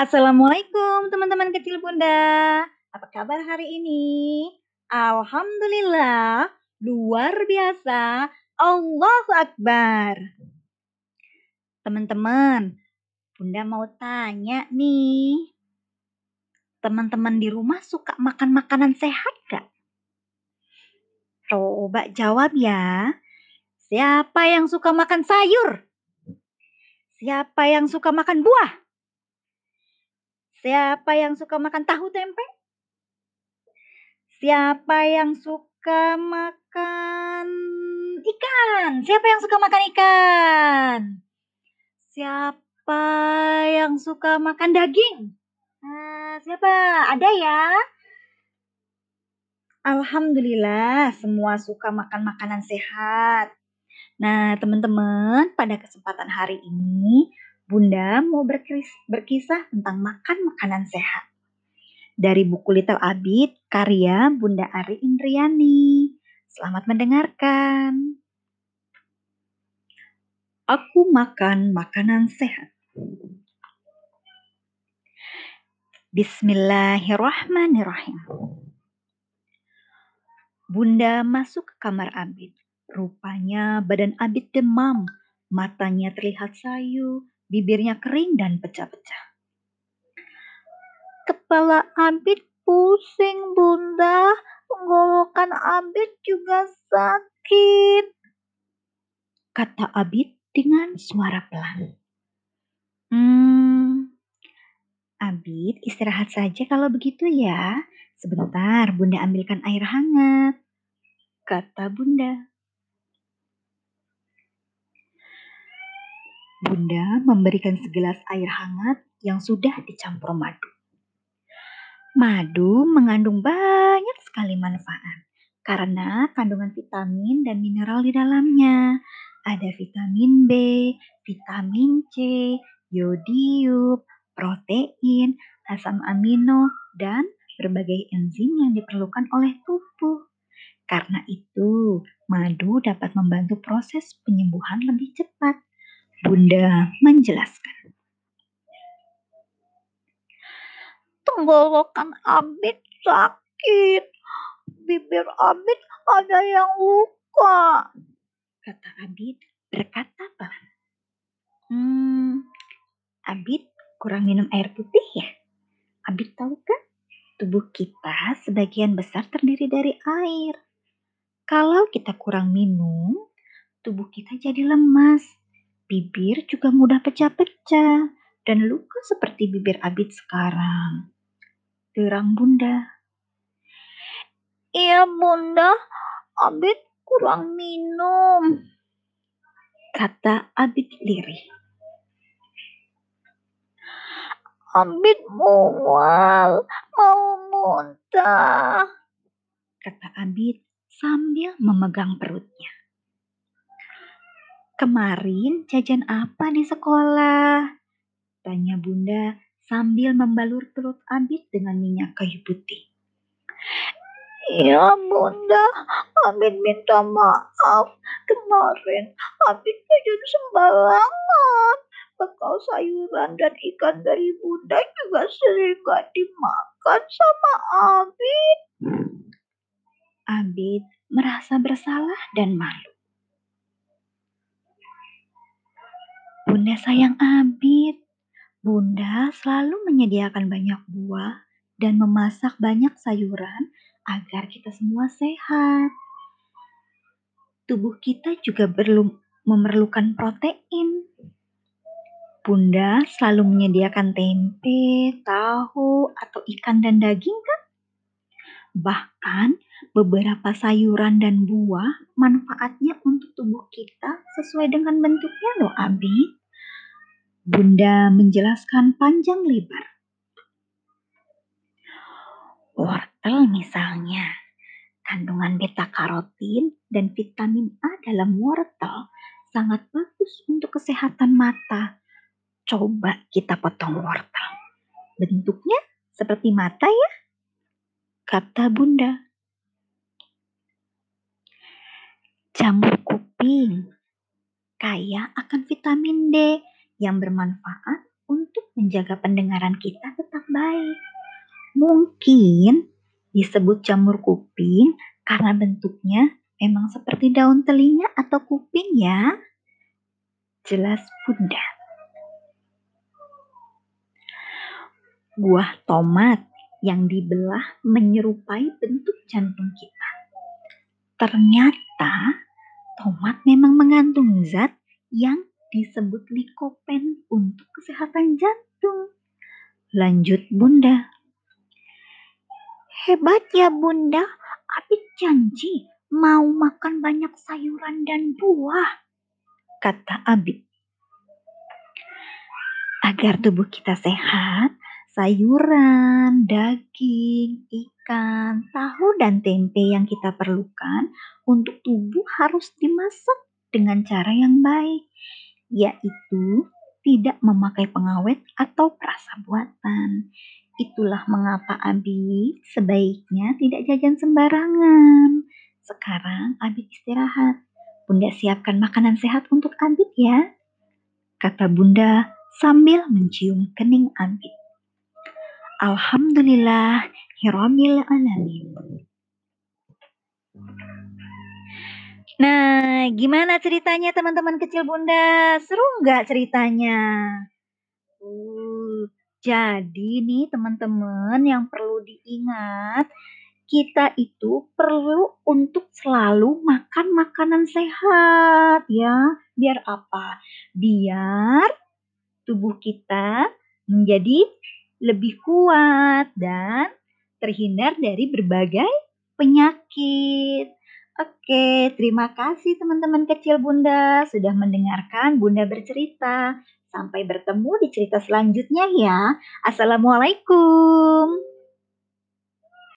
Assalamualaikum teman-teman kecil Bunda. Apa kabar hari ini? Alhamdulillah, luar biasa. Allahu Akbar. Teman-teman, Bunda mau tanya nih. Teman-teman di rumah suka makan makanan sehat gak? Coba jawab ya. Siapa yang suka makan sayur? Siapa yang suka makan buah? Siapa yang suka makan tahu tempe? Siapa yang suka makan ikan? Siapa yang suka makan ikan? Siapa yang suka makan daging? Nah, siapa? Ada ya? Alhamdulillah, semua suka makan makanan sehat. Nah, teman-teman, pada kesempatan hari ini Bunda mau berkisah tentang makan makanan sehat. Dari buku Little Abid, karya Bunda Ari Indriani. Selamat mendengarkan. Aku makan makanan sehat. Bismillahirrahmanirrahim. Bunda masuk ke kamar Abid. Rupanya badan Abid demam, matanya terlihat sayu, bibirnya kering dan pecah-pecah. Kepala Abid pusing, Bunda. Tenggorokan Abid juga sakit. Kata Abid dengan suara pelan. Hmm, Abid istirahat saja kalau begitu ya. Sebentar, Bunda ambilkan air hangat. Kata Bunda. Bunda memberikan segelas air hangat yang sudah dicampur madu. Madu mengandung banyak sekali manfaat karena kandungan vitamin dan mineral di dalamnya. Ada vitamin B, vitamin C, yodium, protein, asam amino, dan berbagai enzim yang diperlukan oleh tubuh. Karena itu, madu dapat membantu proses penyembuhan lebih cepat. Bunda menjelaskan. Tenggorokan Abid sakit. Bibir Abid ada yang luka. Kata Abid berkata pelan. Hmm, Abid kurang minum air putih ya? Abid tahu kan? Tubuh kita sebagian besar terdiri dari air. Kalau kita kurang minum, tubuh kita jadi lemas Bibir juga mudah pecah-pecah dan luka seperti bibir Abid sekarang. Terang Bunda. Iya Bunda, Abid kurang minum. Kata Abid lirih. Abid mual, mau muntah. Kata Abid sambil memegang perutnya. Kemarin jajan apa di sekolah? Tanya bunda sambil membalur perut Abid dengan minyak kayu putih. Ya bunda, Abid minta maaf. Kemarin Abid jajan sembarangan. Bekal sayuran dan ikan dari bunda juga sering gak dimakan sama Abid. Abid merasa bersalah dan malu. Bunda sayang Abid. Bunda selalu menyediakan banyak buah dan memasak banyak sayuran agar kita semua sehat. Tubuh kita juga perlu memerlukan protein. Bunda selalu menyediakan tempe, tahu, atau ikan dan daging kan? Bahkan beberapa sayuran dan buah manfaatnya untuk tubuh kita sesuai dengan bentuknya loh Abi. Bunda menjelaskan panjang lebar. Wortel misalnya, kandungan beta karotin dan vitamin A dalam wortel sangat bagus untuk kesehatan mata. Coba kita potong wortel. Bentuknya seperti mata ya, kata Bunda. Jamur kuping kaya akan vitamin D yang bermanfaat untuk menjaga pendengaran kita tetap baik. Mungkin disebut jamur kuping karena bentuknya memang seperti daun telinga atau kuping ya. Jelas Bunda. Buah tomat yang dibelah menyerupai bentuk jantung kita. Ternyata tomat memang mengandung zat yang disebut likopen untuk kesehatan jantung. Lanjut Bunda. Hebat ya Bunda, Abid janji mau makan banyak sayuran dan buah, kata Abid. Agar tubuh kita sehat, sayuran, daging, ikan, tahu, dan tempe yang kita perlukan untuk tubuh harus dimasak dengan cara yang baik, yaitu tidak memakai pengawet atau perasa buatan. Itulah mengapa Abi sebaiknya tidak jajan sembarangan. Sekarang Abi istirahat. Bunda siapkan makanan sehat untuk Abid ya. Kata Bunda sambil mencium kening Abid. Alhamdulillah, Hiramil Alamin. Nah, gimana ceritanya teman-teman kecil Bunda? Seru nggak ceritanya? Uh, jadi nih teman-teman yang perlu diingat, kita itu perlu untuk selalu makan makanan sehat ya. Biar apa? Biar tubuh kita menjadi lebih kuat dan terhindar dari berbagai penyakit. Oke, terima kasih teman-teman kecil Bunda sudah mendengarkan Bunda bercerita. Sampai bertemu di cerita selanjutnya ya. Assalamualaikum.